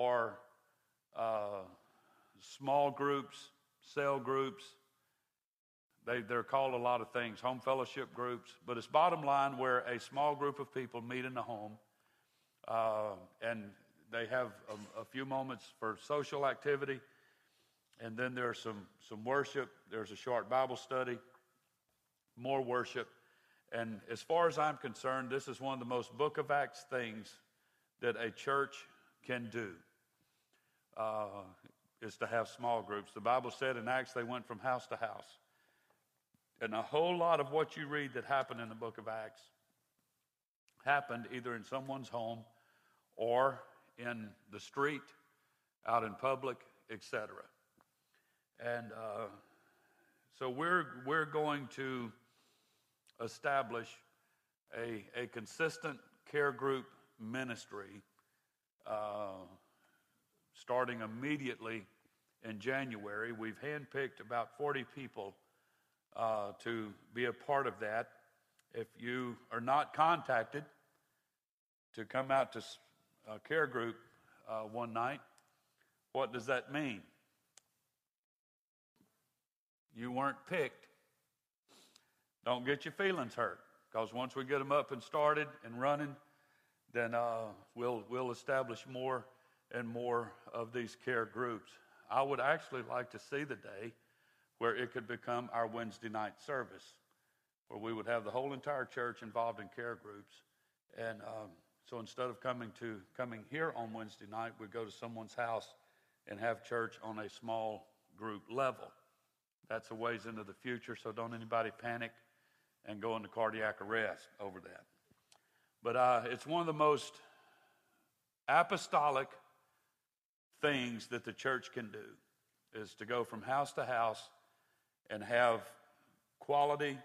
or uh, small groups, cell groups. They, they're called a lot of things, home fellowship groups, but it's bottom line where a small group of people meet in the home uh, and they have a, a few moments for social activity. And then there's some, some worship. There's a short Bible study, more worship. And as far as I'm concerned, this is one of the most book of Acts things that a church can do uh, is to have small groups. The Bible said in Acts they went from house to house. And a whole lot of what you read that happened in the book of Acts happened either in someone's home or in the street, out in public, etc. And uh, so we're, we're going to establish a, a consistent care group ministry uh, starting immediately in January. We've handpicked about 40 people uh, to be a part of that. If you are not contacted to come out to a care group uh, one night, what does that mean? You weren't picked. Don't get your feelings hurt, because once we get them up and started and running, then uh, we'll, we'll establish more and more of these care groups. I would actually like to see the day where it could become our Wednesday night service, where we would have the whole entire church involved in care groups. And um, so instead of coming to coming here on Wednesday night, we go to someone's house and have church on a small group level. That's a ways into the future, so don't anybody panic and go into cardiac arrest over that. But uh, it's one of the most apostolic things that the church can do is to go from house to house and have quality,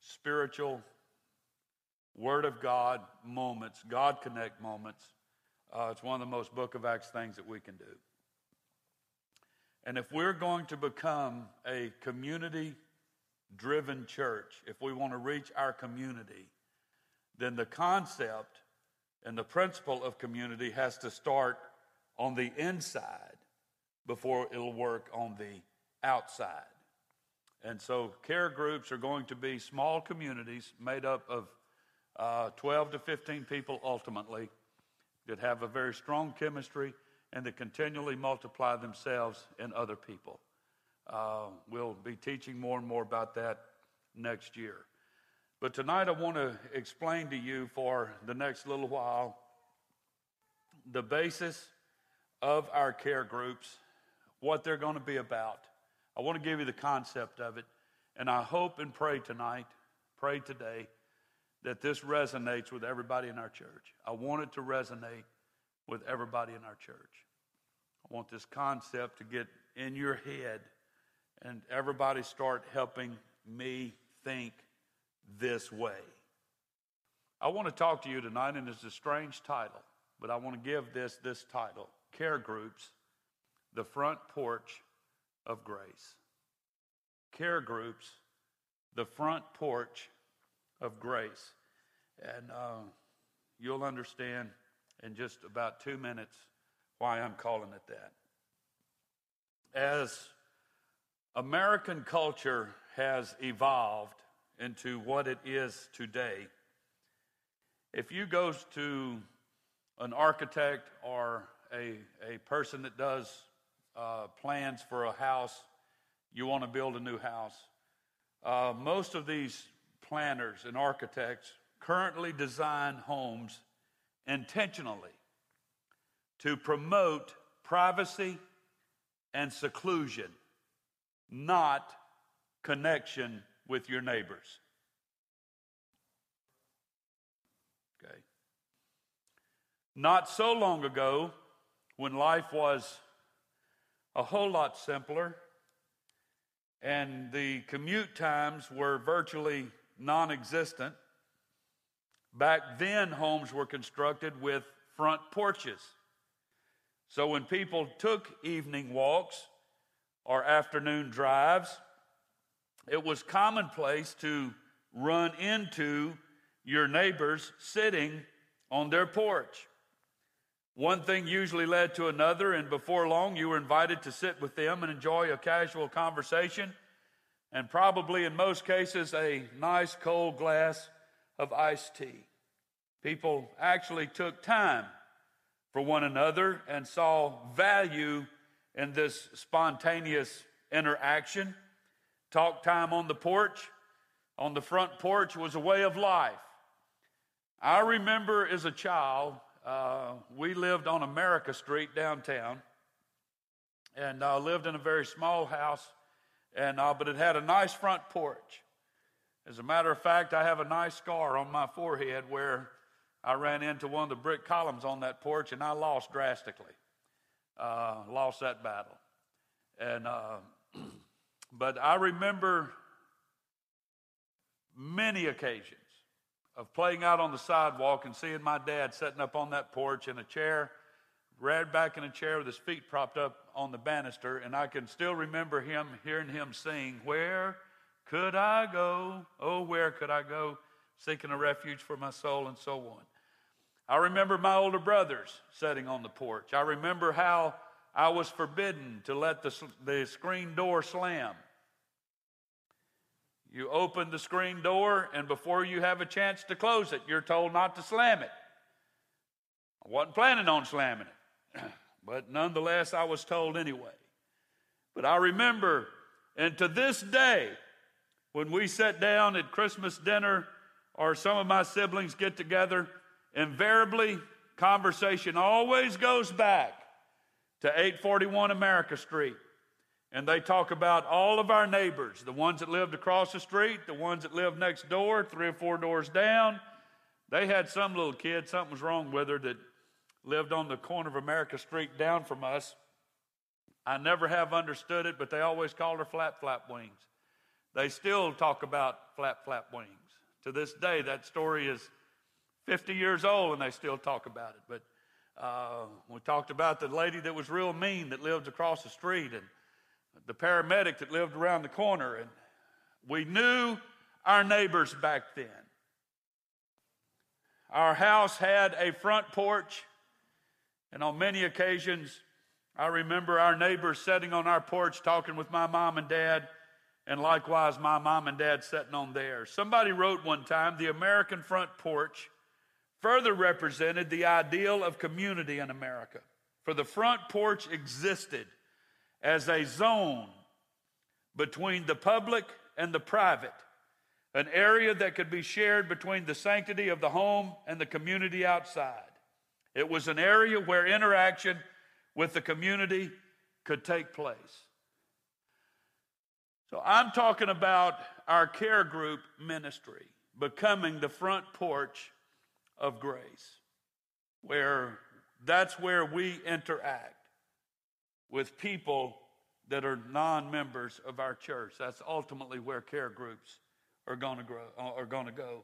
spiritual, Word of God moments, God Connect moments. Uh, it's one of the most Book of Acts things that we can do. And if we're going to become a community driven church, if we want to reach our community, then the concept and the principle of community has to start on the inside before it'll work on the outside. And so, care groups are going to be small communities made up of uh, 12 to 15 people ultimately that have a very strong chemistry and that continually multiply themselves in other people. Uh, we'll be teaching more and more about that next year. But tonight I want to explain to you for the next little while the basis of our care groups, what they're going to be about. I want to give you the concept of it, and I hope and pray tonight, pray today, that this resonates with everybody in our church. I want it to resonate with everybody in our church. I want this concept to get in your head and everybody start helping me think this way. I want to talk to you tonight, and it's a strange title, but I want to give this this title Care Groups, the Front Porch of Grace. Care Groups, the Front Porch of Grace. And uh, you'll understand in just about two minutes why I'm calling it that. As American culture has evolved into what it is today, if you go to an architect or a, a person that does uh, plans for a house, you want to build a new house, uh, most of these planners and architects currently design homes intentionally to promote privacy and seclusion, not connection with your neighbors. Okay. Not so long ago, when life was a whole lot simpler and the commute times were virtually non existent, back then homes were constructed with front porches. So when people took evening walks or afternoon drives, it was commonplace to run into your neighbors sitting on their porch. One thing usually led to another, and before long, you were invited to sit with them and enjoy a casual conversation, and probably in most cases, a nice cold glass of iced tea. People actually took time for one another and saw value in this spontaneous interaction. Talk time on the porch, on the front porch, was a way of life. I remember as a child uh, we lived on America Street downtown, and I uh, lived in a very small house, and uh, but it had a nice front porch. As a matter of fact, I have a nice scar on my forehead where I ran into one of the brick columns on that porch, and I lost drastically. Uh, lost that battle, and uh, but I remember many occasions of playing out on the sidewalk and seeing my dad sitting up on that porch in a chair, right back in a chair with his feet propped up on the banister, and I can still remember him hearing him sing, Where could I go? Oh, where could I go? Seeking a refuge for my soul, and so on. I remember my older brothers sitting on the porch. I remember how I was forbidden to let the, the screen door slam you open the screen door, and before you have a chance to close it, you're told not to slam it. I wasn't planning on slamming it, but nonetheless, I was told anyway. But I remember, and to this day, when we sit down at Christmas dinner or some of my siblings get together, invariably, conversation always goes back to 841 America Street and they talk about all of our neighbors the ones that lived across the street, the ones that lived next door, three or four doors down. They had some little kid, something was wrong with her, that lived on the corner of America Street down from us. I never have understood it, but they always called her Flap Flap Wings. They still talk about Flap Flap Wings. To this day, that story is 50 years old and they still talk about it. But uh, we talked about the lady that was real mean that lived across the street and the paramedic that lived around the corner, and we knew our neighbors back then. Our house had a front porch, and on many occasions, I remember our neighbors sitting on our porch talking with my mom and dad, and likewise my mom and dad sitting on theirs. Somebody wrote one time the American front porch further represented the ideal of community in America, for the front porch existed as a zone between the public and the private, an area that could be shared between the sanctity of the home and the community outside. It was an area where interaction with the community could take place. So I'm talking about our care group ministry becoming the front porch of grace, where that's where we interact with people that are non members of our church. That's ultimately where care groups are going to grow uh, are going to go.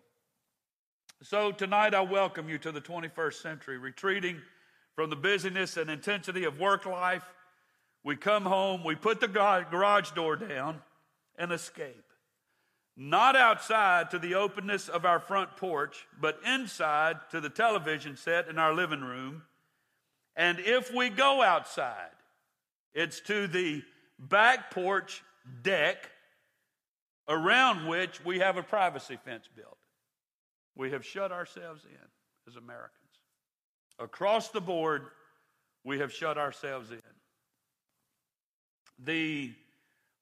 So tonight I welcome you to the 21st century, retreating from the busyness and intensity of work life. We come home, we put the garage door down and escape. Not outside to the openness of our front porch, but inside to the television set in our living room. And if we go outside, it's to the back porch deck around which we have a privacy fence built. We have shut ourselves in as Americans. Across the board, we have shut ourselves in. The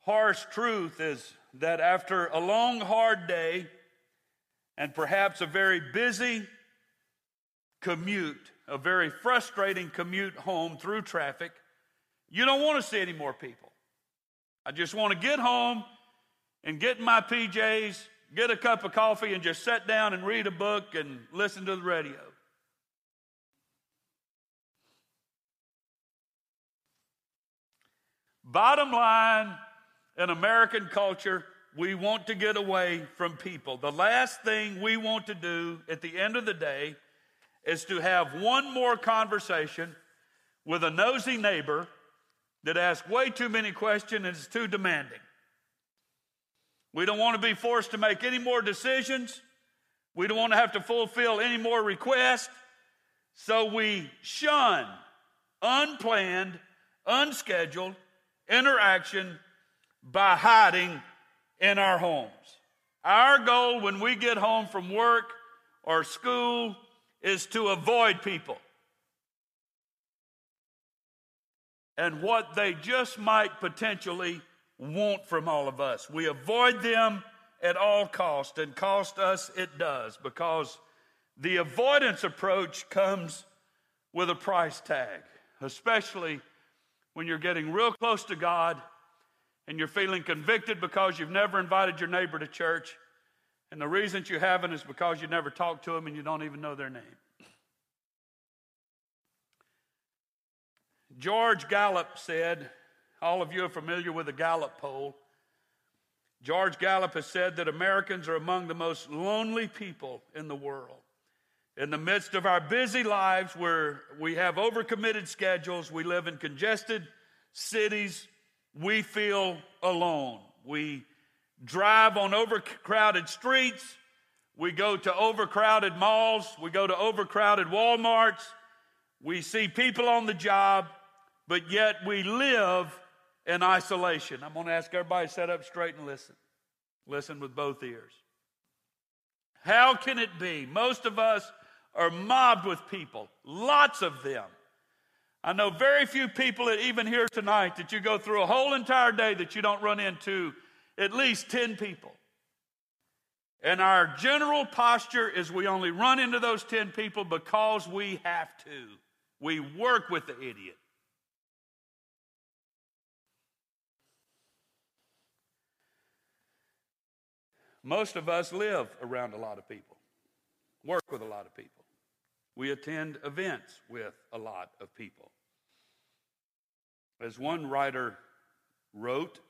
harsh truth is that after a long, hard day and perhaps a very busy commute, a very frustrating commute home through traffic, you don't want to see any more people. I just want to get home and get in my PJs, get a cup of coffee, and just sit down and read a book and listen to the radio. Bottom line, in American culture, we want to get away from people. The last thing we want to do at the end of the day is to have one more conversation with a nosy neighbor that ask way too many questions and is too demanding. We don't want to be forced to make any more decisions. We don't want to have to fulfill any more requests. So we shun unplanned, unscheduled interaction by hiding in our homes. Our goal when we get home from work or school is to avoid people. And what they just might potentially want from all of us. We avoid them at all cost, and cost us it does, because the avoidance approach comes with a price tag, especially when you're getting real close to God and you're feeling convicted because you've never invited your neighbor to church. And the reason you haven't is because you never talked to them and you don't even know their name. George Gallup said, all of you are familiar with the Gallup poll. George Gallup has said that Americans are among the most lonely people in the world. In the midst of our busy lives, where we have overcommitted schedules, we live in congested cities, we feel alone. We drive on overcrowded streets. We go to overcrowded malls. We go to overcrowded Walmarts. We see people on the job, but yet we live in isolation. I'm going to ask everybody to set up straight and listen. Listen with both ears. How can it be? Most of us are mobbed with people, lots of them. I know very few people that even here tonight that you go through a whole entire day that you don't run into at least 10 people. And our general posture is we only run into those 10 people because we have to. We work with the idiot. Most of us live around a lot of people, work with a lot of people. We attend events with a lot of people. As one writer wrote,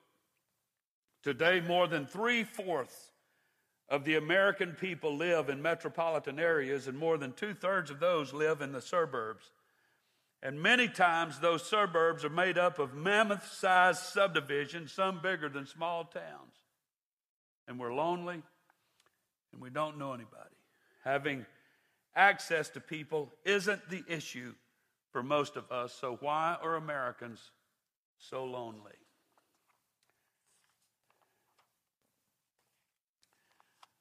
today more than three fourths of the American people live in metropolitan areas, and more than two thirds of those live in the suburbs. And many times those suburbs are made up of mammoth sized subdivisions, some bigger than small towns. And we're lonely and we don't know anybody. Having access to people isn't the issue for most of us, so why are Americans so lonely?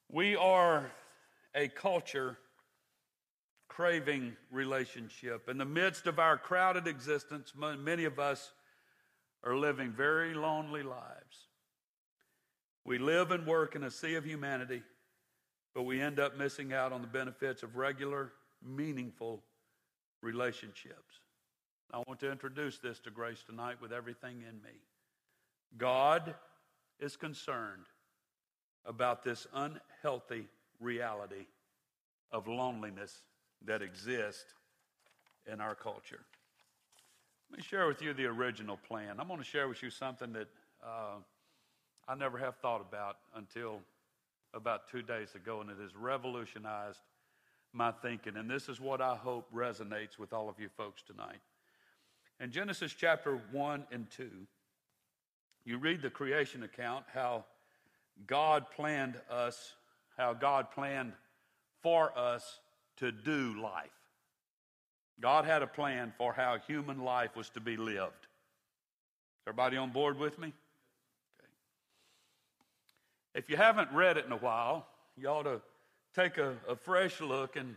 We are a culture craving relationship. In the midst of our crowded existence, many of us are living very lonely lives. We live and work in a sea of humanity but we end up missing out on the benefits of regular, meaningful relationships. I want to introduce this to Grace tonight with everything in me. God is concerned about this unhealthy reality of loneliness that exists in our culture. Let me share with you the original plan. I'm going to share with you something that uh, I never have thought about until about two days ago, and it has revolutionized my thinking. And this is what I hope resonates with all of you folks tonight. In Genesis chapter 1 and 2, you read the creation account, how God planned us, how God planned for us to do life. God had a plan for how human life was to be lived. Everybody on board with me? If you haven't read it in a while, you ought to take a, a fresh look and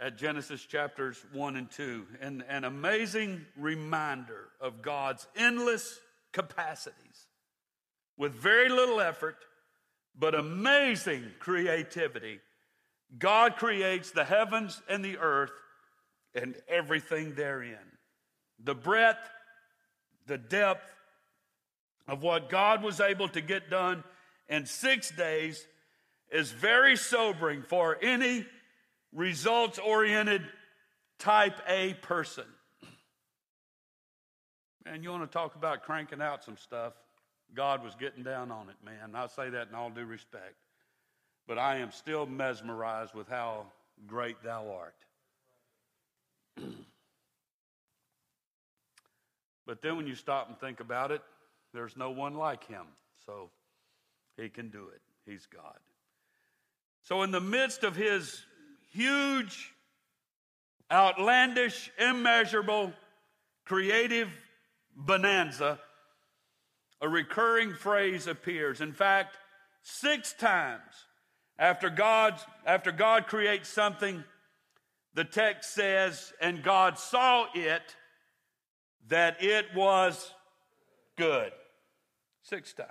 at Genesis chapters 1 and 2. And an amazing reminder of God's endless capacities with very little effort, but amazing creativity. God creates the heavens and the earth and everything therein. The breadth, the depth of what God was able to get done in six days is very sobering for any results oriented type A person. Man, you want to talk about cranking out some stuff? God was getting down on it, man. I say that in all due respect. But I am still mesmerized with how great thou art. but then when you stop and think about it, there's no one like him. So he can do it. He's God. So, in the midst of his huge outlandish, immeasurable, creative bonanza, a recurring phrase appears. In fact, six times after God, after God creates something, the text says, and God saw it that it was good. Six times.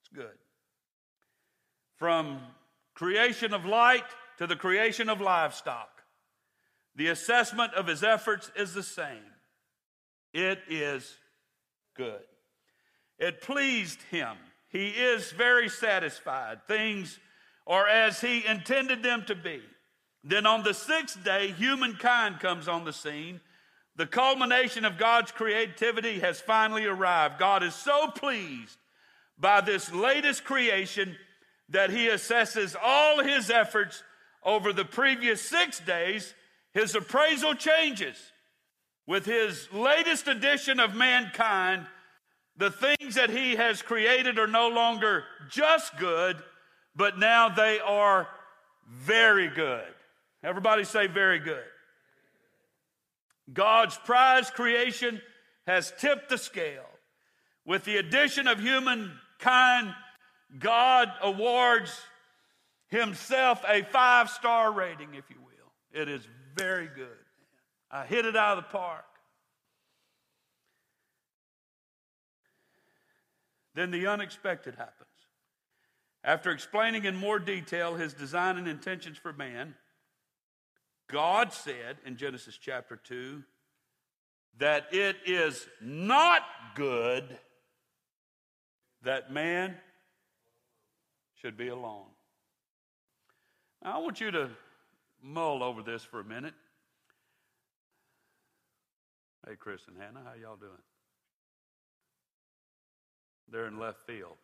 It's good. From creation of light to the creation of livestock, the assessment of his efforts is the same. It is good. It pleased him. He is very satisfied. Things are as he intended them to be. Then on the sixth day, humankind comes on the scene. The culmination of God's creativity has finally arrived. God is so pleased by this latest creation that he assesses all his efforts over the previous six days. His appraisal changes. With his latest edition of mankind, the things that he has created are no longer just good, but now they are very good. Everybody say, very good. God's prize creation has tipped the scale. With the addition of humankind, God awards himself a five star rating, if you will. It is very good. I hit it out of the park. Then the unexpected happens. After explaining in more detail his design and intentions for man, God said in Genesis chapter 2 that it is not good that man should be alone. Now, I want you to mull over this for a minute. Hey, Chris and Hannah, how y'all doing? They're in left field.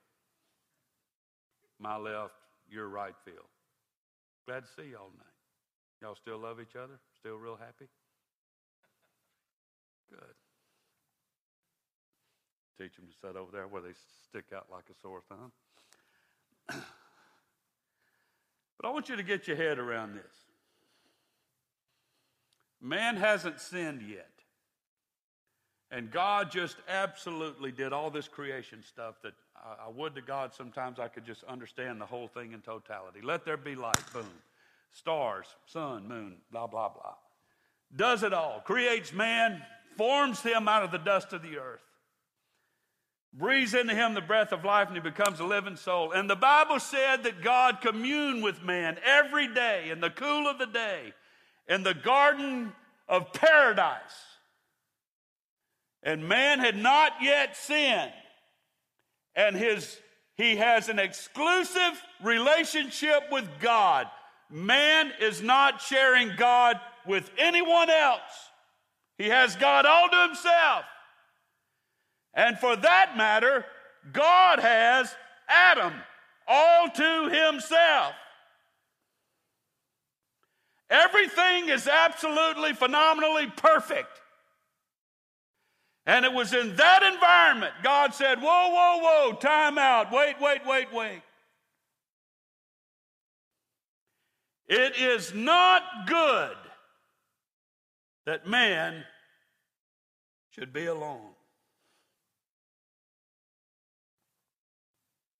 My left, your right field. Glad to see y'all tonight. Y'all still love each other? Still real happy? Good. Teach them to sit over there where they stick out like a sore thumb. But I want you to get your head around this. Man hasn't sinned yet. And God just absolutely did all this creation stuff that I, I would to God sometimes I could just understand the whole thing in totality. Let there be light, boom. Stars, sun, moon, blah, blah, blah. Does it all, creates man, forms him out of the dust of the earth, breathes into him the breath of life, and he becomes a living soul. And the Bible said that God communed with man every day in the cool of the day in the garden of paradise and man had not yet sinned. And his, he has an exclusive relationship with God. Man is not sharing God with anyone else. He has God all to himself. And for that matter, God has Adam all to himself. Everything is absolutely phenomenally perfect. And it was in that environment God said, Whoa, whoa, whoa, time out. Wait, wait, wait, wait. It is not good that man should be alone.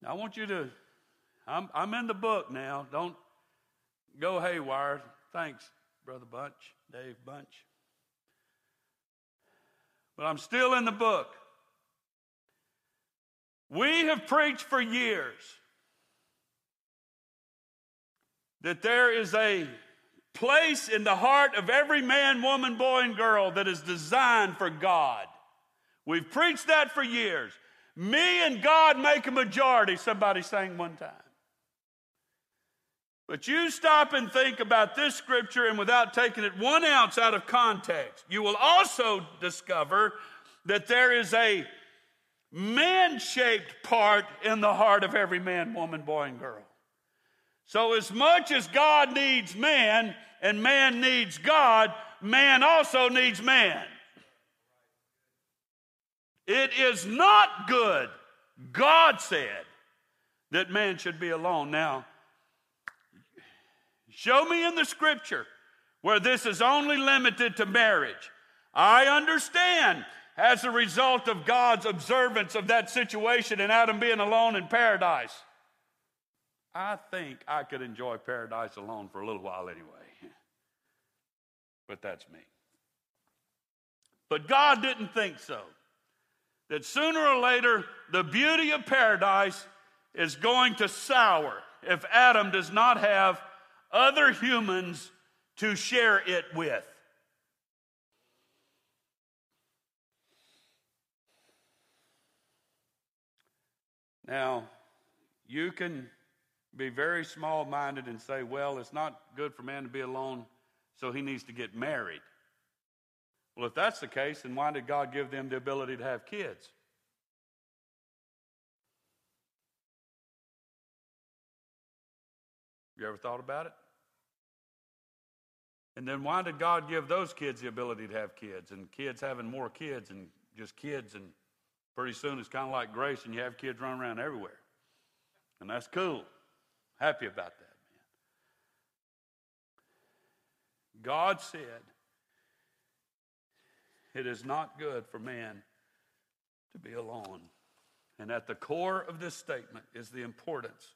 Now, I want you to, I'm, I'm in the book now. Don't go haywire. Thanks, Brother Bunch, Dave Bunch but I'm still in the book. We have preached for years that there is a place in the heart of every man, woman, boy, and girl that is designed for God. We've preached that for years. Me and God make a majority, somebody sang one time. But you stop and think about this scripture, and without taking it one ounce out of context, you will also discover that there is a man shaped part in the heart of every man, woman, boy, and girl. So, as much as God needs man and man needs God, man also needs man. It is not good, God said, that man should be alone. Now, Show me in the scripture where this is only limited to marriage. I understand as a result of God's observance of that situation and Adam being alone in paradise. I think I could enjoy paradise alone for a little while anyway. But that's me. But God didn't think so. That sooner or later, the beauty of paradise is going to sour if Adam does not have other humans to share it with. Now, you can be very small minded and say, well, it's not good for man to be alone, so he needs to get married. Well, if that's the case, then why did God give them the ability to have kids? You ever thought about it? And then why did God give those kids the ability to have kids and kids having more kids and just kids and pretty soon it's kind of like grace and you have kids running around everywhere. And that's cool. Happy about that, man. God said, It is not good for man to be alone. And at the core of this statement is the importance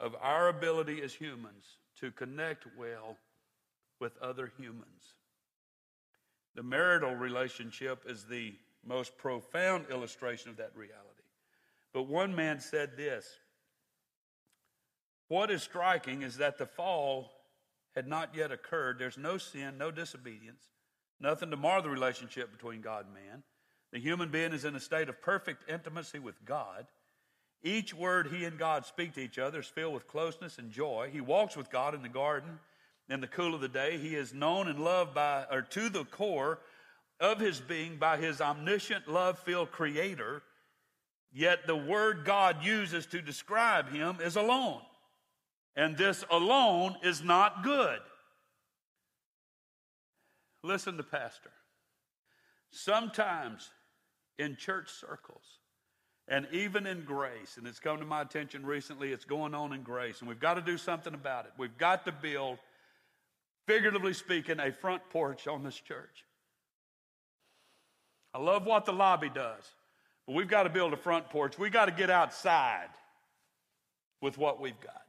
of our ability as humans to connect well with other humans. The marital relationship is the most profound illustration of that reality. But one man said this What is striking is that the fall had not yet occurred. There's no sin, no disobedience, nothing to mar the relationship between God and man. The human being is in a state of perfect intimacy with God. Each word he and God speak to each other is filled with closeness and joy. He walks with God in the garden in the cool of the day. He is known and loved by, or to the core of his being by his omniscient, love filled creator. Yet the word God uses to describe him is alone. And this alone is not good. Listen to Pastor. Sometimes in church circles, and even in grace, and it's come to my attention recently, it's going on in grace, and we've got to do something about it. We've got to build, figuratively speaking, a front porch on this church. I love what the lobby does, but we've got to build a front porch. We've got to get outside with what we've got.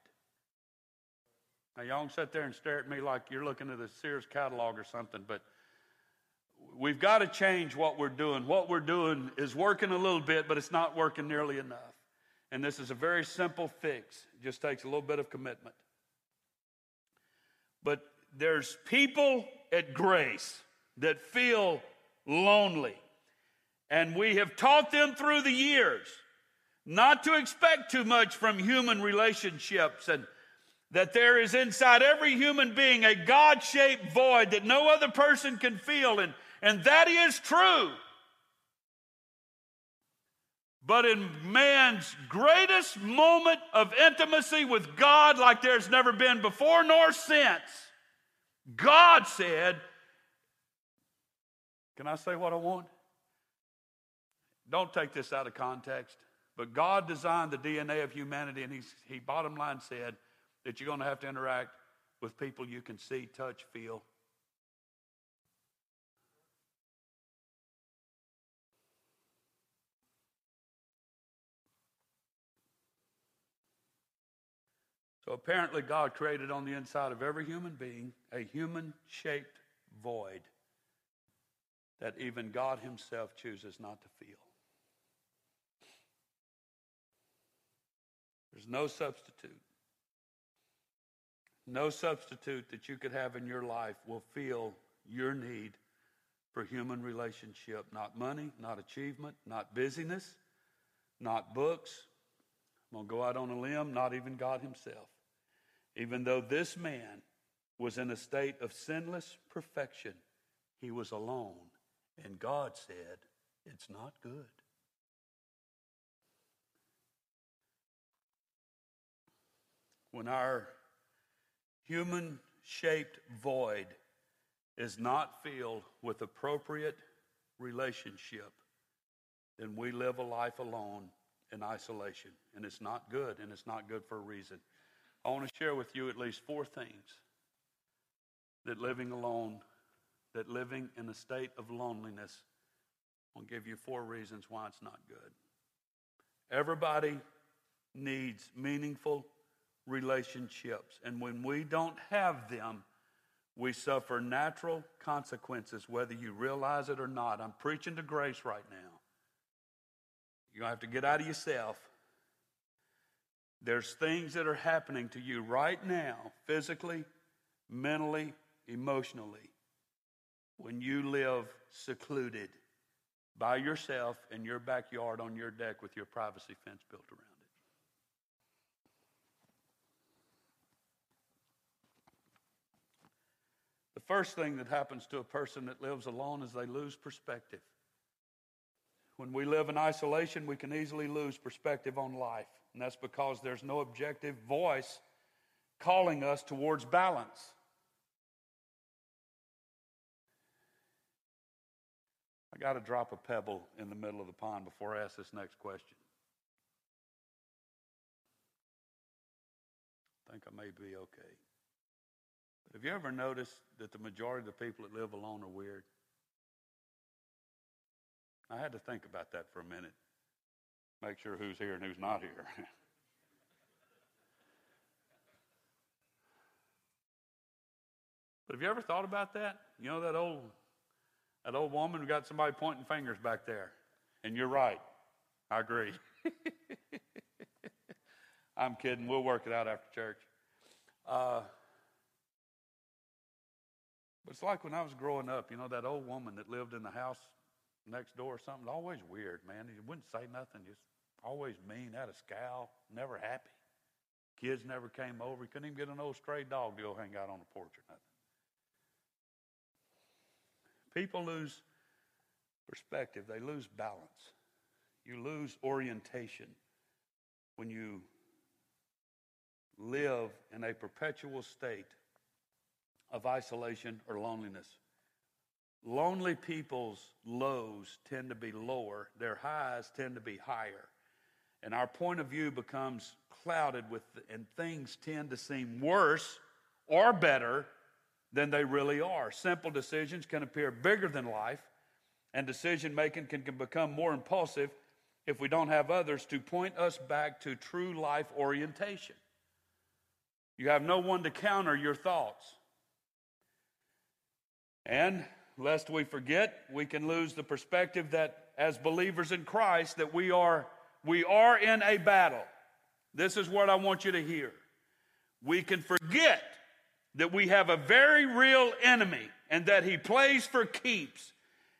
Now, y'all can sit there and stare at me like you're looking at a Sears catalog or something, but we've got to change what we're doing. What we're doing is working a little bit, but it's not working nearly enough. And this is a very simple fix, it just takes a little bit of commitment. But there's people at Grace that feel lonely. And we have taught them through the years not to expect too much from human relationships and that there is inside every human being a God shaped void that no other person can feel. And, and that is true. But in man's greatest moment of intimacy with God, like there's never been before nor since, God said, Can I say what I want? Don't take this out of context. But God designed the DNA of humanity, and he's, He bottom line said that you're going to have to interact with people you can see, touch, feel. So apparently, God created on the inside of every human being a human shaped void that even God Himself chooses not to feel. There's no substitute. No substitute that you could have in your life will fill your need for human relationship. Not money, not achievement, not busyness, not books. I'm going to go out on a limb, not even God Himself. Even though this man was in a state of sinless perfection, he was alone. And God said, It's not good. when our human shaped void is not filled with appropriate relationship, then we live a life alone in isolation. And it's not good, and it's not good for a reason. I want to share with you at least four things that living alone, that living in a state of loneliness, I'll give you four reasons why it's not good. Everybody needs meaningful relationships. And when we don't have them, we suffer natural consequences, whether you realize it or not. I'm preaching to grace right now. You're going to have to get out of yourself. There's things that are happening to you right now, physically, mentally, emotionally, when you live secluded by yourself in your backyard on your deck with your privacy fence built around it. The first thing that happens to a person that lives alone is they lose perspective. When we live in isolation, we can easily lose perspective on life. And that's because there's no objective voice calling us towards balance. I got to drop a pebble in the middle of the pond before I ask this next question. I think I may be okay. But have you ever noticed that the majority of the people that live alone are weird? I had to think about that for a minute. Make sure who's here and who's not here. but have you ever thought about that? You know that old that old woman who got somebody pointing fingers back there. And you're right. I agree. I'm kidding. We'll work it out after church. Uh, but it's like when I was growing up, you know, that old woman that lived in the house next door or something, always weird, man. He wouldn't say nothing, just always mean, had a scowl, never happy. Kids never came over. He couldn't even get an old stray dog to go hang out on the porch or nothing. People lose perspective, they lose balance. You lose orientation when you live in a perpetual state of isolation or loneliness. Lonely people's lows tend to be lower, their highs tend to be higher. And our point of view becomes clouded with, and things tend to seem worse or better than they really are. Simple decisions can appear bigger than life, and decision making can, can become more impulsive if we don't have others to point us back to true life orientation. You have no one to counter your thoughts. And lest we forget, we can lose the perspective that as believers in Christ that we are we are in a battle. This is what I want you to hear. We can forget that we have a very real enemy and that he plays for keeps.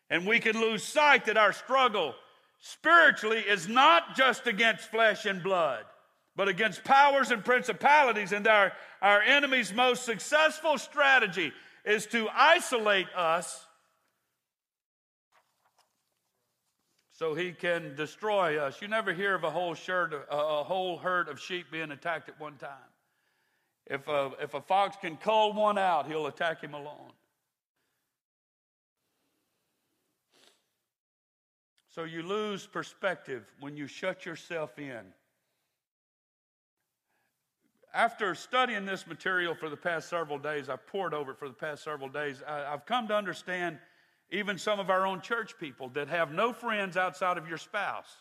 And we can lose sight that our struggle spiritually is not just against flesh and blood, but against powers and principalities. And our, our enemy's most successful strategy is to isolate us so he can destroy us. You never hear of a whole, shirt, a whole herd of sheep being attacked at one time. If a, if a fox can cull one out, he'll attack him alone. So you lose perspective when you shut yourself in. After studying this material for the past several days, I've pored over it for the past several days, I, I've come to understand even some of our own church people that have no friends outside of your spouse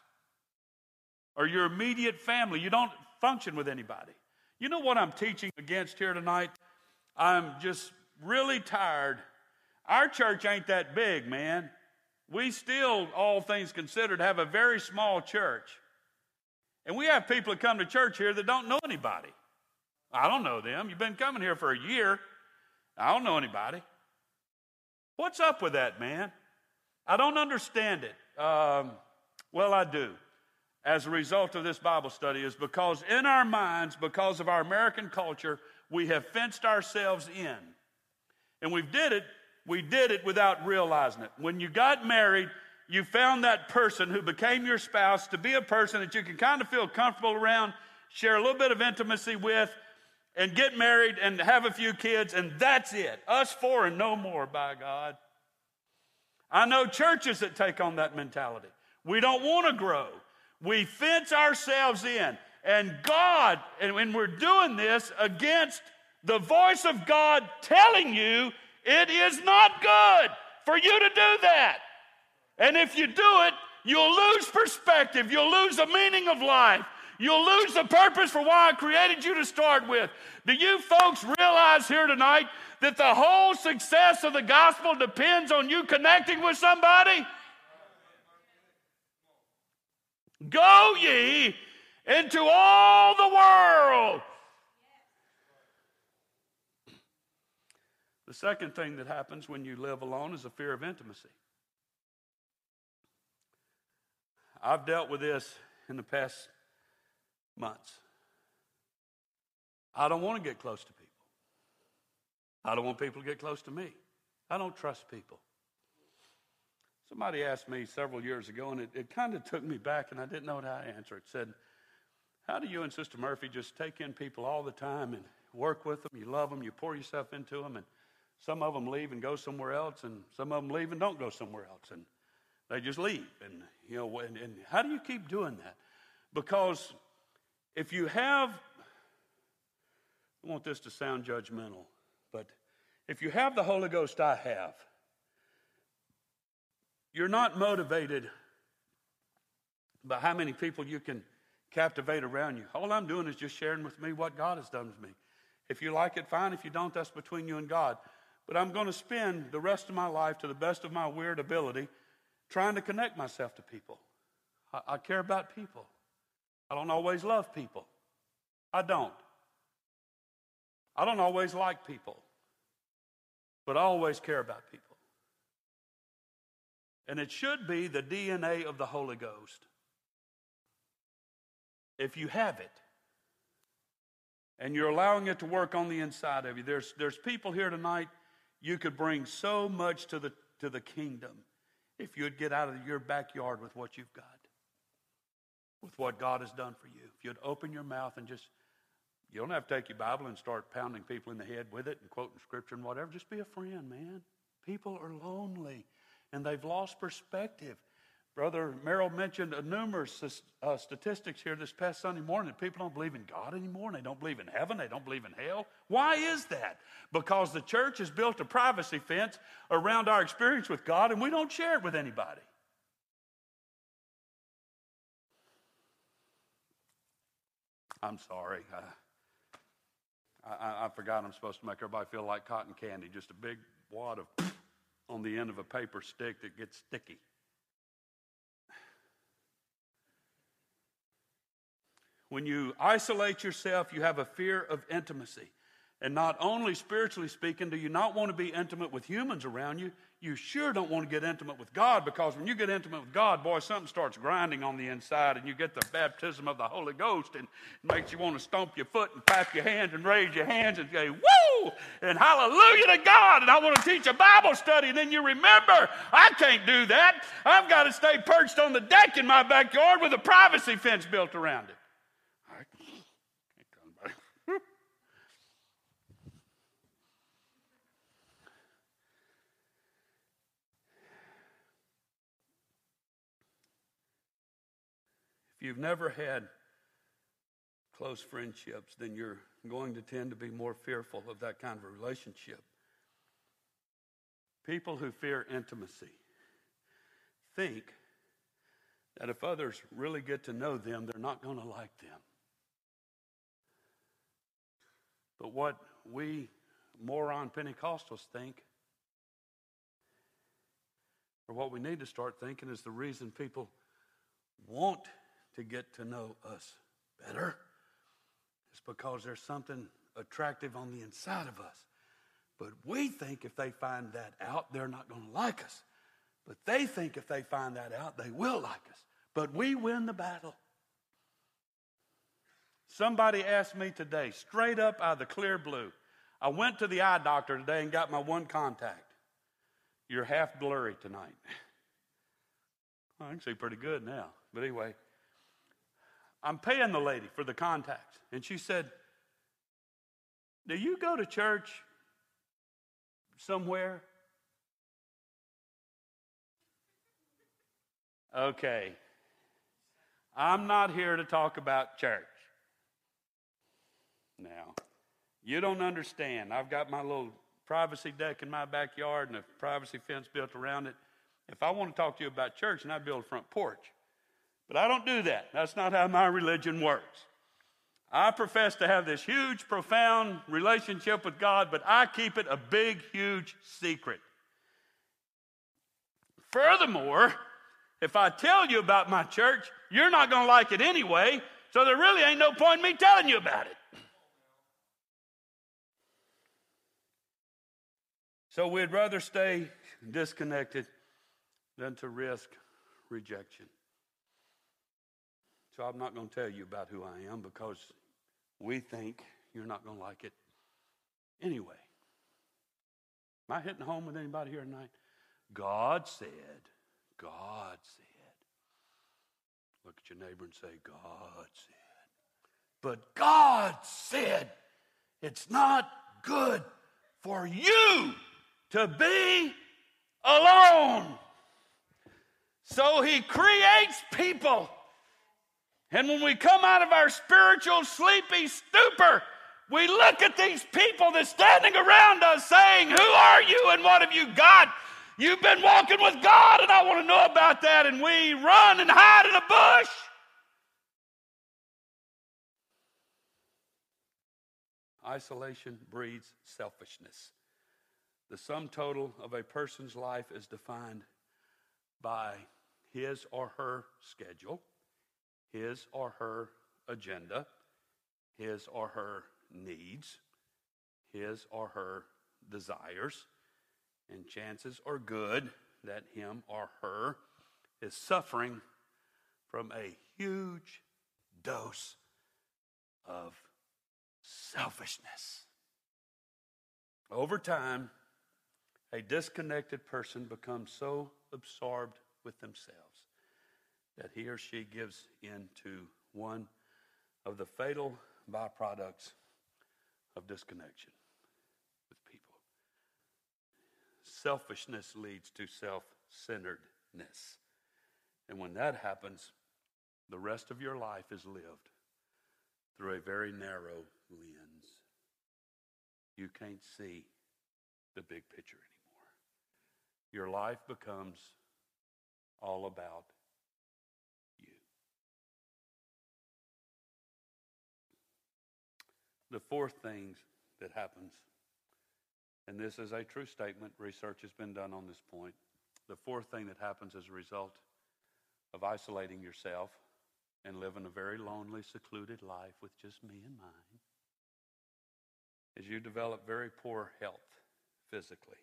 or your immediate family. You don't function with anybody. You know what I'm teaching against here tonight? I'm just really tired. Our church ain't that big, man. We still, all things considered, have a very small church. And we have people that come to church here that don't know anybody. I don't know them. You've been coming here for a year. I don't know anybody. What's up with that, man? I don't understand it. Um, well, I do as a result of this Bible study is because in our minds, because of our American culture, we have fenced ourselves in. And we've did it, we did it without realizing it. When you got married, you found that person who became your spouse to be a person that you can kind of feel comfortable around, share a little bit of intimacy with, and get married and have a few kids, and that's it. Us four and no more, by God. I know churches that take on that mentality. We don't want to grow. We fence ourselves in. And God, and when we're doing this against the voice of God telling you it is not good for you to do that. And if you do it, you'll lose perspective, you'll lose the meaning of life. You'll lose the purpose for why I created you to start with. Do you folks realize here tonight that the whole success of the gospel depends on you connecting with somebody? Go ye into all the world. The second thing that happens when you live alone is a fear of intimacy. I've dealt with this in the past months. I don't want to get close to people. I don't want people to get close to me. I don't trust people. Somebody asked me several years ago, and it, it kind of took me back, and I didn't know how to answer it. Said, How do you and Sister Murphy just take in people all the time and work with them? You love them, you pour yourself into them, and some of them leave and go somewhere else, and some of them leave and don't go somewhere else, and they just leave. And you know, and, and how do you keep doing that? Because if you have, I want this to sound judgmental, but if you have the Holy Ghost, I have, you're not motivated by how many people you can captivate around you. All I'm doing is just sharing with me what God has done with me. If you like it, fine. If you don't, that's between you and God. But I'm going to spend the rest of my life to the best of my weird ability trying to connect myself to people. I, I care about people. I don't always love people. I don't. I don't always like people, but I always care about people. And it should be the DNA of the Holy Ghost. If you have it, and you're allowing it to work on the inside of you, there's, there's people here tonight, you could bring so much to the, to the kingdom if you'd get out of your backyard with what you've got with what God has done for you. If you'd open your mouth and just, you don't have to take your Bible and start pounding people in the head with it and quoting scripture and whatever. Just be a friend, man. People are lonely and they've lost perspective. Brother Merrill mentioned a numerous uh, statistics here this past Sunday morning people don't believe in God anymore and they don't believe in heaven, they don't believe in hell. Why is that? Because the church has built a privacy fence around our experience with God and we don't share it with anybody. I'm sorry. I, I, I, forgot I'm supposed to make everybody feel like cotton candy, just a big wad of on the end of a paper stick that gets sticky. When you isolate yourself, you have a fear of intimacy. And not only spiritually speaking, do you not want to be intimate with humans around you, you sure don't want to get intimate with God because when you get intimate with God, boy, something starts grinding on the inside and you get the baptism of the Holy Ghost and it makes you want to stomp your foot and clap your hands and raise your hands and say, woo, and hallelujah to God. And I want to teach a Bible study. And then you remember, I can't do that. I've got to stay perched on the deck in my backyard with a privacy fence built around it. If you've never had close friendships, then you're going to tend to be more fearful of that kind of a relationship. People who fear intimacy think that if others really get to know them, they're not going to like them. But what we moron Pentecostals think, or what we need to start thinking, is the reason people want to get to know us better. It's because there's something attractive on the inside of us. But we think if they find that out, they're not going to like us. But they think if they find that out, they will like us. But we win the battle. Somebody asked me today, straight up out of the clear blue. I went to the eye doctor today and got my one contact. You're half blurry tonight. I can see pretty good now. But anyway, I'm paying the lady for the contacts. And she said, Do you go to church somewhere? Okay. I'm not here to talk about church. Now, You don't understand. I've got my little privacy deck in my backyard and a privacy fence built around it. If I want to talk to you about church, and I build a front porch. But I don't do that. That's not how my religion works. I profess to have this huge, profound relationship with God, but I keep it a big, huge secret. Furthermore, if I tell you about my church, you're not going to like it anyway, so there really ain't no point in me telling you about it. So we'd rather stay disconnected than to risk rejection. So I'm not going to tell you about who I am because we think you're not going to like it anyway. Am I hitting home with anybody here tonight? God said, God said. Look at your neighbor and say, God said. But God said, it's not good for you to be alone. So he creates people. And when we come out of our spiritual sleepy stupor, we look at these people that's standing around us saying, Who are you and what have you got? You've been walking with God, and I want to know about that. And we run and hide in a bush. Isolation breeds selfishness. The sum total of a person's life is defined by his or her schedule, his or her agenda, his or her needs, his or her desires, and chances are good that him or her is suffering from a huge dose of selfishness. Over time, a disconnected person becomes so absorbed with themselves that he or she gives in to one of the fatal byproducts of disconnection with people. Selfishness leads to self centeredness. And when that happens, the rest of your life is lived through a very narrow lens. You can't see the big picture anymore your life becomes all about The fourth thing that happens, and this is a true statement, research has been done on this point. The fourth thing that happens as a result of isolating yourself and living a very lonely, secluded life with just me and mine is you develop very poor health physically.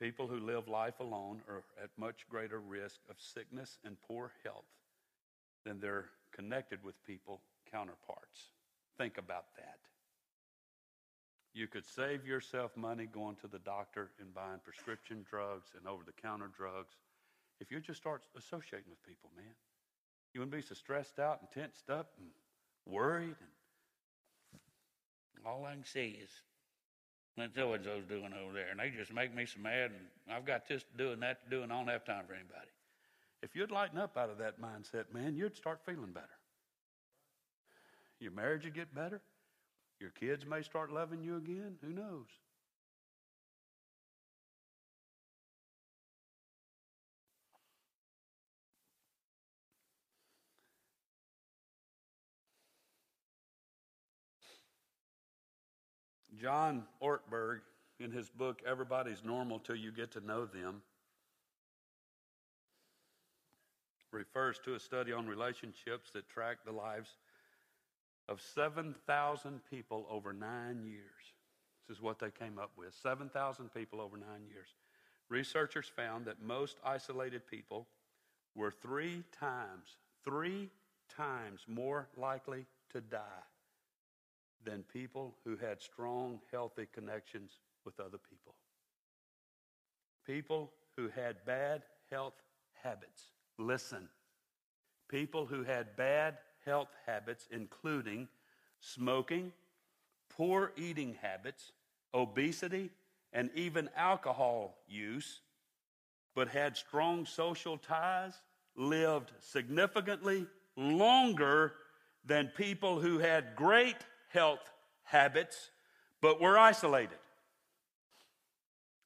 People who live life alone are at much greater risk of sickness and poor health than their connected with people counterparts. Think about that. You could save yourself money going to the doctor and buying prescription drugs and over the counter drugs if you just start associating with people, man. You wouldn't be so stressed out and tensed up and worried. And all I can see is that's what those doing over there. And they just make me so mad. And I've got this to do and that to do, and I don't have time for anybody. If you'd lighten up out of that mindset, man, you'd start feeling better. Your marriage would get better. Your kids may start loving you again. Who knows? John Ortberg, in his book, Everybody's Normal Till You Get to Know Them, refers to a study on relationships that tracked the lives of 7,000 people over nine years. This is what they came up with 7,000 people over nine years. Researchers found that most isolated people were three times, three times more likely to die than people who had strong, healthy connections with other people. People who had bad health habits. Listen. People who had bad health habits, including smoking, poor eating habits, obesity, and even alcohol use, but had strong social ties, lived significantly longer than people who had great health habits, but we're isolated.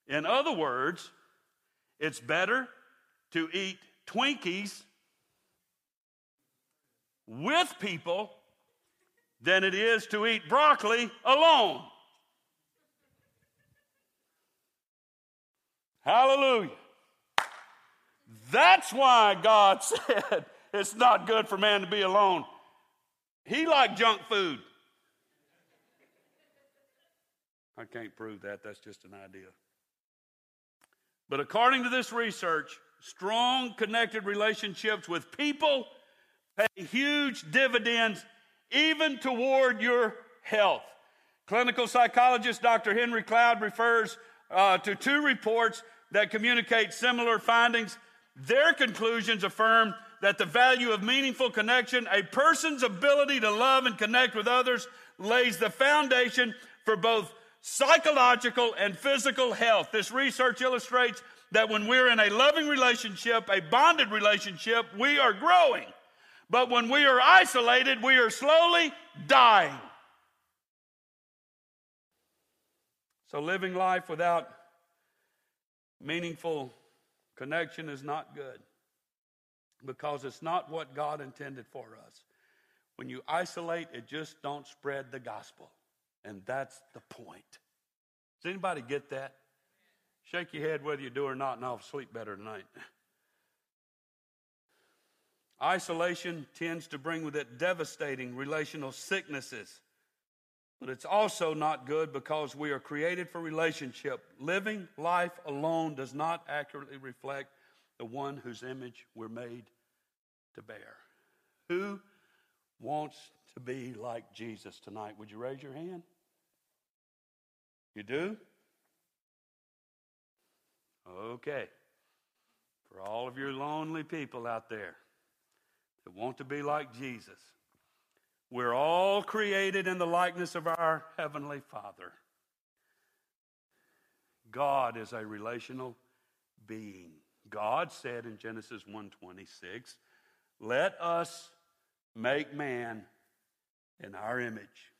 In other words, it's better to eat Twinkies with people than it is to eat broccoli alone. Hallelujah. That's why God said it's not good for man to be alone. He liked junk food. I can't prove that, that's just an idea. But according to this research, strong connected relationships with people pay huge dividends even toward your health. Clinical psychologist Dr. Henry Cloud refers uh, to two reports that communicate similar findings. Their conclusions affirm that the value of meaningful connection, a person's ability to love and connect with others, lays the foundation for both psychological and physical health. This research illustrates that when we're in a loving relationship, a bonded relationship, we are growing. But when we are isolated, we are slowly dying. So living life without meaningful connection is not good because it's not what God intended for us. When you isolate, it just don't spread the gospel. And that's the point. Does anybody get that? Shake your head whether you do or not, and I'll sleep better tonight. Isolation tends to bring with it devastating relational sicknesses. But it's also not good because we are created for relationship. Living life alone does not accurately reflect the one whose image we're made to bear. Who wants to be like Jesus tonight? Would you raise your hand? You do? Okay. For all of your lonely people out there, that want to be like Jesus. We're all created in the likeness of our Heavenly Father. God is a relational being. God said in Genesis 1:26, "Let us make man in our image."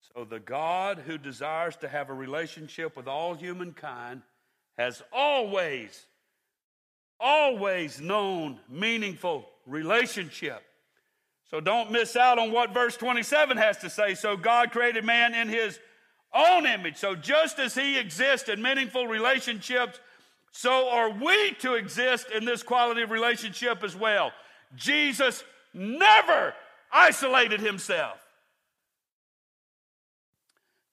So the God who desires to have a relationship with all humankind has always always known meaningful relationship. So don't miss out on what verse 27 has to say. So God created man in his own image. So just as he exists in meaningful relationships, so are we to exist in this quality of relationship as well. Jesus never isolated himself.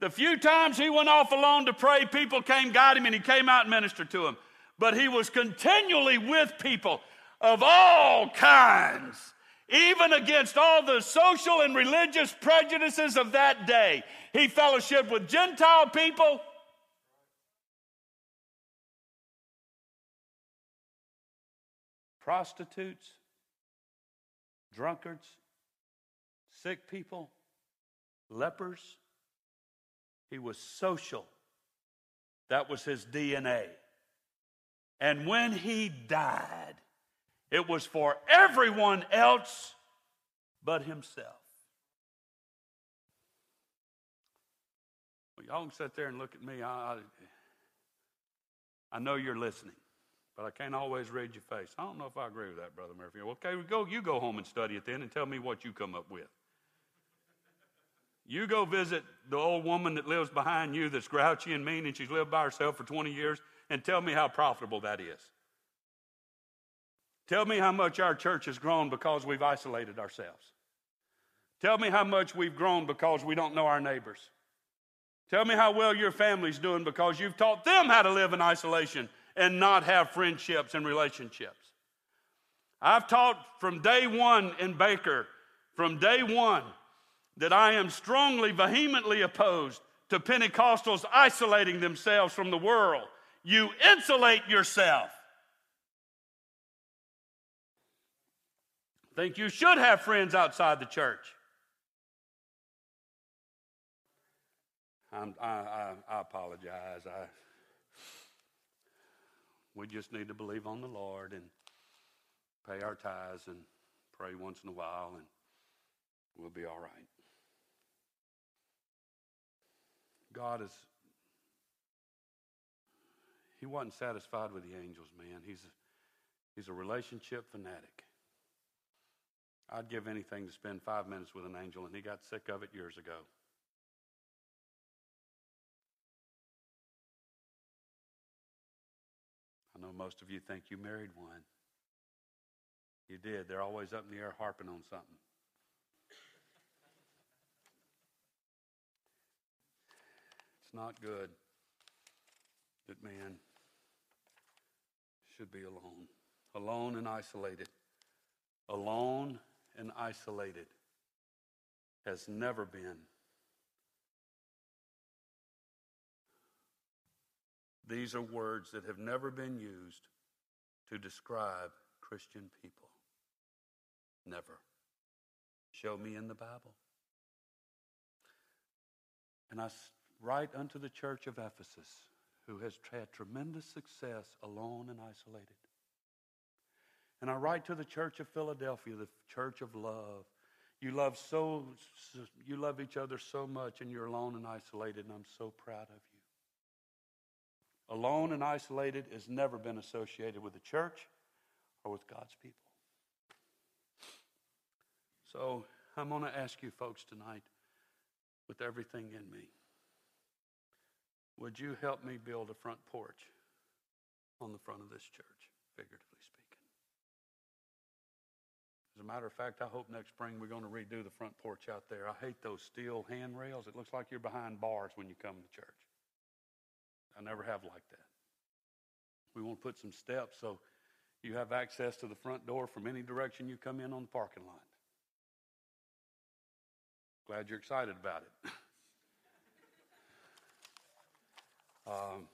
The few times he went off alone to pray, people came, got him, and he came out and ministered to them but he was continually with people of all kinds, even against all the social and religious prejudices of that day. He fellowshiped with Gentile people. Prostitutes, drunkards, sick people, lepers. He was social. That was his DNA. And when he died, it was for everyone else but himself. Well, y'all can sit there and look at me. I, I know you're listening, but I can't always read your face. I don't know if I agree with that, Brother Murphy. Okay, go, you go home and study it then and tell me what you come up with. You go visit the old woman that lives behind you that's grouchy and mean and she's lived by herself for 20 years and tell me how profitable that is. Tell me how much our church has grown because we've isolated ourselves. Tell me how much we've grown because we don't know our neighbors. Tell me how well your family's doing because you've taught them how to live in isolation and not have friendships and relationships. I've taught from day one in Baker, from day one, that I am strongly, vehemently opposed to Pentecostals isolating themselves from the world you insulate yourself. Think you should have friends outside the church. I, I, I apologize. I, we just need to believe on the Lord and pay our tithes and pray once in a while, and we'll be all right. God is, He wasn't satisfied with the angels, man. He's he's a relationship fanatic. I'd give anything to spend five minutes with an angel, and he got sick of it years ago. I know most of you think you married one. You did. They're always up in the air harping on something. It's not good that man should be alone, alone and isolated. Alone and isolated has never been. These are words that have never been used to describe Christian people. Never. Show me in the Bible. And I write unto the church of Ephesus, who has had tremendous success alone and isolated. And I write to the church of Philadelphia, the church of love. You love so you love each other so much and you're alone and isolated and I'm so proud of you. Alone and isolated has never been associated with the church or with God's people. So, I'm going to ask you folks tonight with everything in me. Would you help me build a front porch on the front of this church, figuratively? Speaking? As a matter of fact, I hope next spring we're going to redo the front porch out there. I hate those steel handrails. It looks like you're behind bars when you come to church. I never have liked that. We want to put some steps so you have access to the front door from any direction you come in on the parking lot. Glad you're excited about it. um,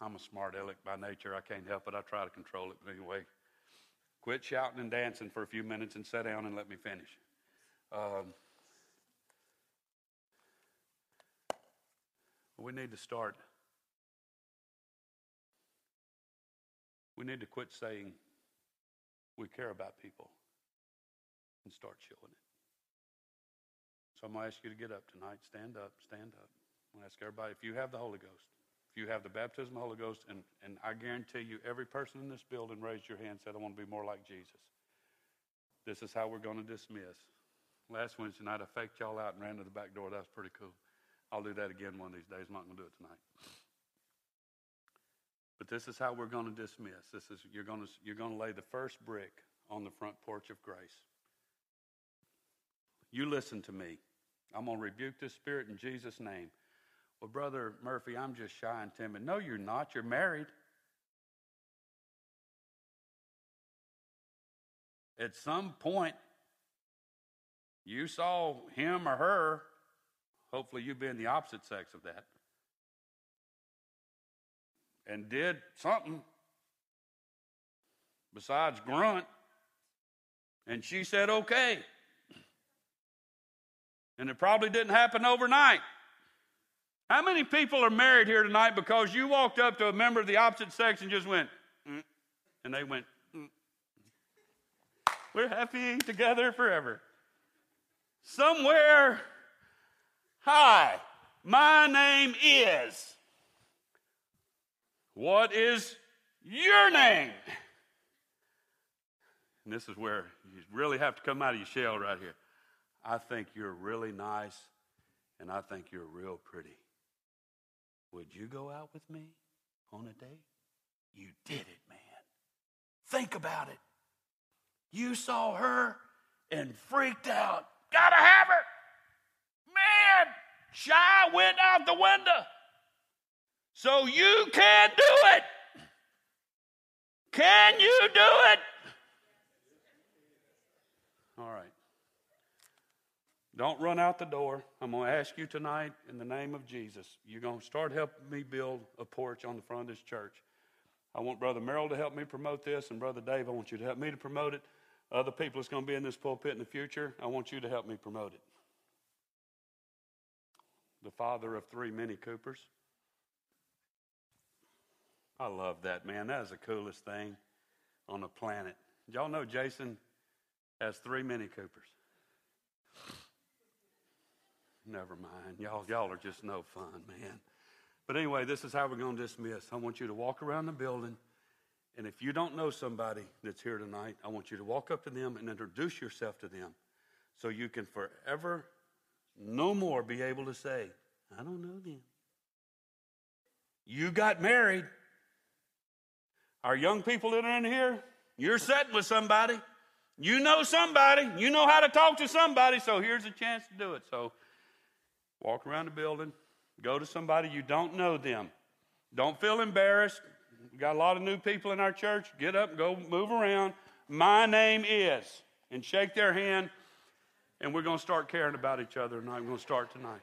I'm a smart aleck by nature. I can't help it. I try to control it. But anyway, Quit shouting and dancing for a few minutes and sit down and let me finish. Um, we need to start. We need to quit saying we care about people and start showing it. So I'm going to ask you to get up tonight. Stand up, stand up. I'm ask everybody if you have the Holy Ghost, if you have the baptism of the Holy Ghost, and, and I guarantee you, every person in this building raised your hand and said, I want to be more like Jesus. This is how we're going to dismiss. Last Wednesday night, I faked y'all out and ran to the back door. That was pretty cool. I'll do that again one of these days. I'm not going to do it tonight. But this is how we're going to dismiss. This is you're going to you're going to lay the first brick on the front porch of grace. You listen to me. I'm going to rebuke this spirit in Jesus' name. Well, Brother Murphy, I'm just shy and timid. No, you're not. You're married. At some point, you saw him or her. Hopefully, you've been the opposite sex of that. And did something besides grunt. And she said, okay. And it probably didn't happen overnight. How many people are married here tonight because you walked up to a member of the opposite sex and just went, mm, and they went, mm. we're happy together forever. Somewhere, hi, my name is. What is your name? And this is where you really have to come out of your shell right here. I think you're really nice, and I think you're real pretty. Would you go out with me on a date? You did it, man. Think about it. You saw her and freaked out. Gotta have her. Man, shy went out the window. So you can do it. Can you do it? All right. Don't run out the door. I'm going to ask you tonight in the name of Jesus. You're going to start helping me build a porch on the front of this church. I want Brother Merrill to help me promote this, and Brother Dave, I want you to help me to promote it. Other people that's going to be in this pulpit in the future, I want you to help me promote it. The father of three Mini Coopers. I love that, man. That is the coolest thing on the planet. Y'all know Jason has three Mini Coopers. Never mind. Y'all, y'all are just no fun, man. But anyway, this is how we're going to dismiss. I want you to walk around the building, and if you don't know somebody that's here tonight, I want you to walk up to them and introduce yourself to them so you can forever no more be able to say, I don't know them. You got married. Our young people that are in here, you're sitting with somebody. You know somebody. You know how to talk to somebody. So here's a chance to do it. So walk around the building, go to somebody you don't know them. Don't feel embarrassed. We got a lot of new people in our church. Get up, go move around. My name is, and shake their hand. And we're going to start caring about each other tonight. We're going to start tonight.